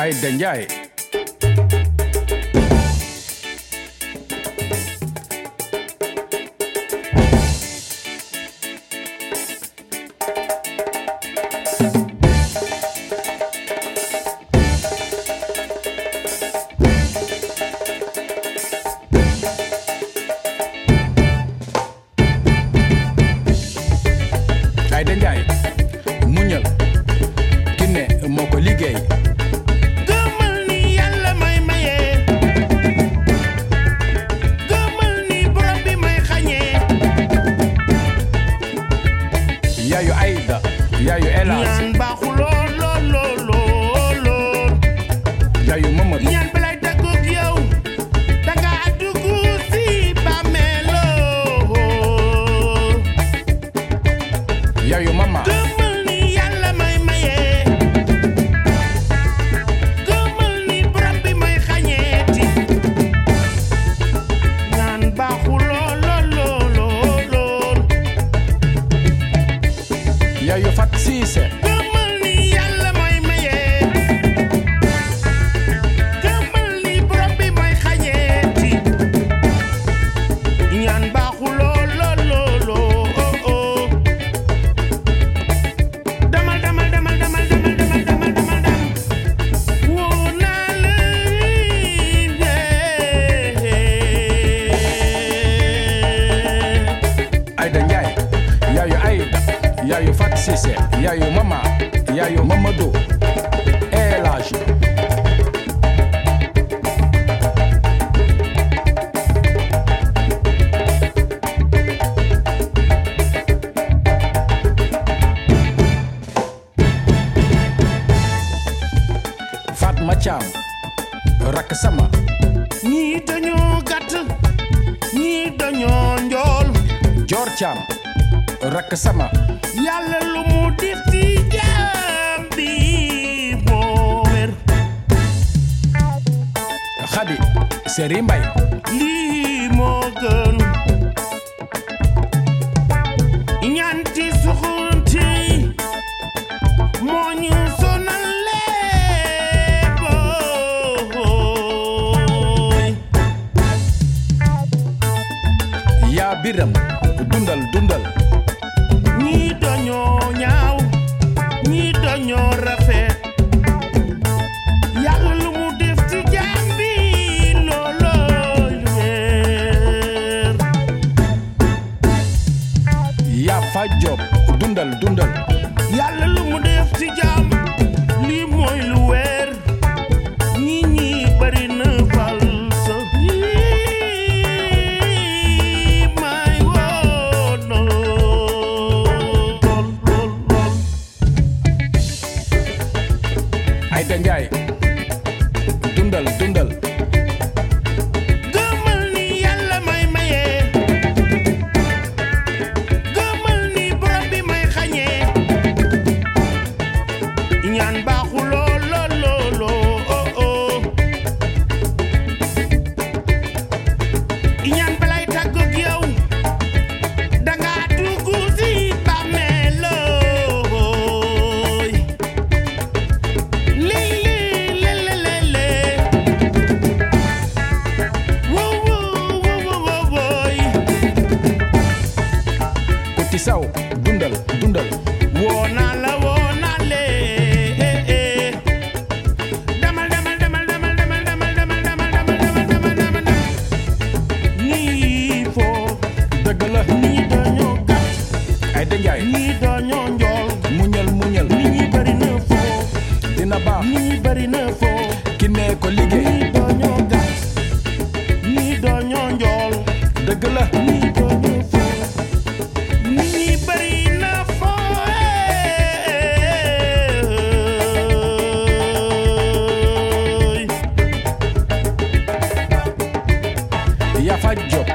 Ay, dan. ja yo fat sise Yeah, you fat sise yayo mama. Yayo mamado elage eh, Fatma Cham rak sama. Ñi dañoo gàtt ñi dañoo njool Jor Cham rakk sama. Yàlla lu mu def ci jaam bi moo wér Khady Seri Mbay. Lii moo gën. Ñanti suxunti moo ñu sonal yaa biram dañoo rafet yàlla lu mu def ci jaam bi loolooy weer yaa fa job. Dundal dundal yàlla lu mu def ci jaam dëgg la. Nii dañoo gàtt. Aïda Ndiaye nii dañoo njool. Muñal muñal. Nii bari na foo. Dina baax. Nii bari na foo. Ki ne ko liggéey. Nii dañoo gàtt. Nii dañoo njool. Dëgg la. Nii dañoo foo. Nii bari na foo. Yaa fa job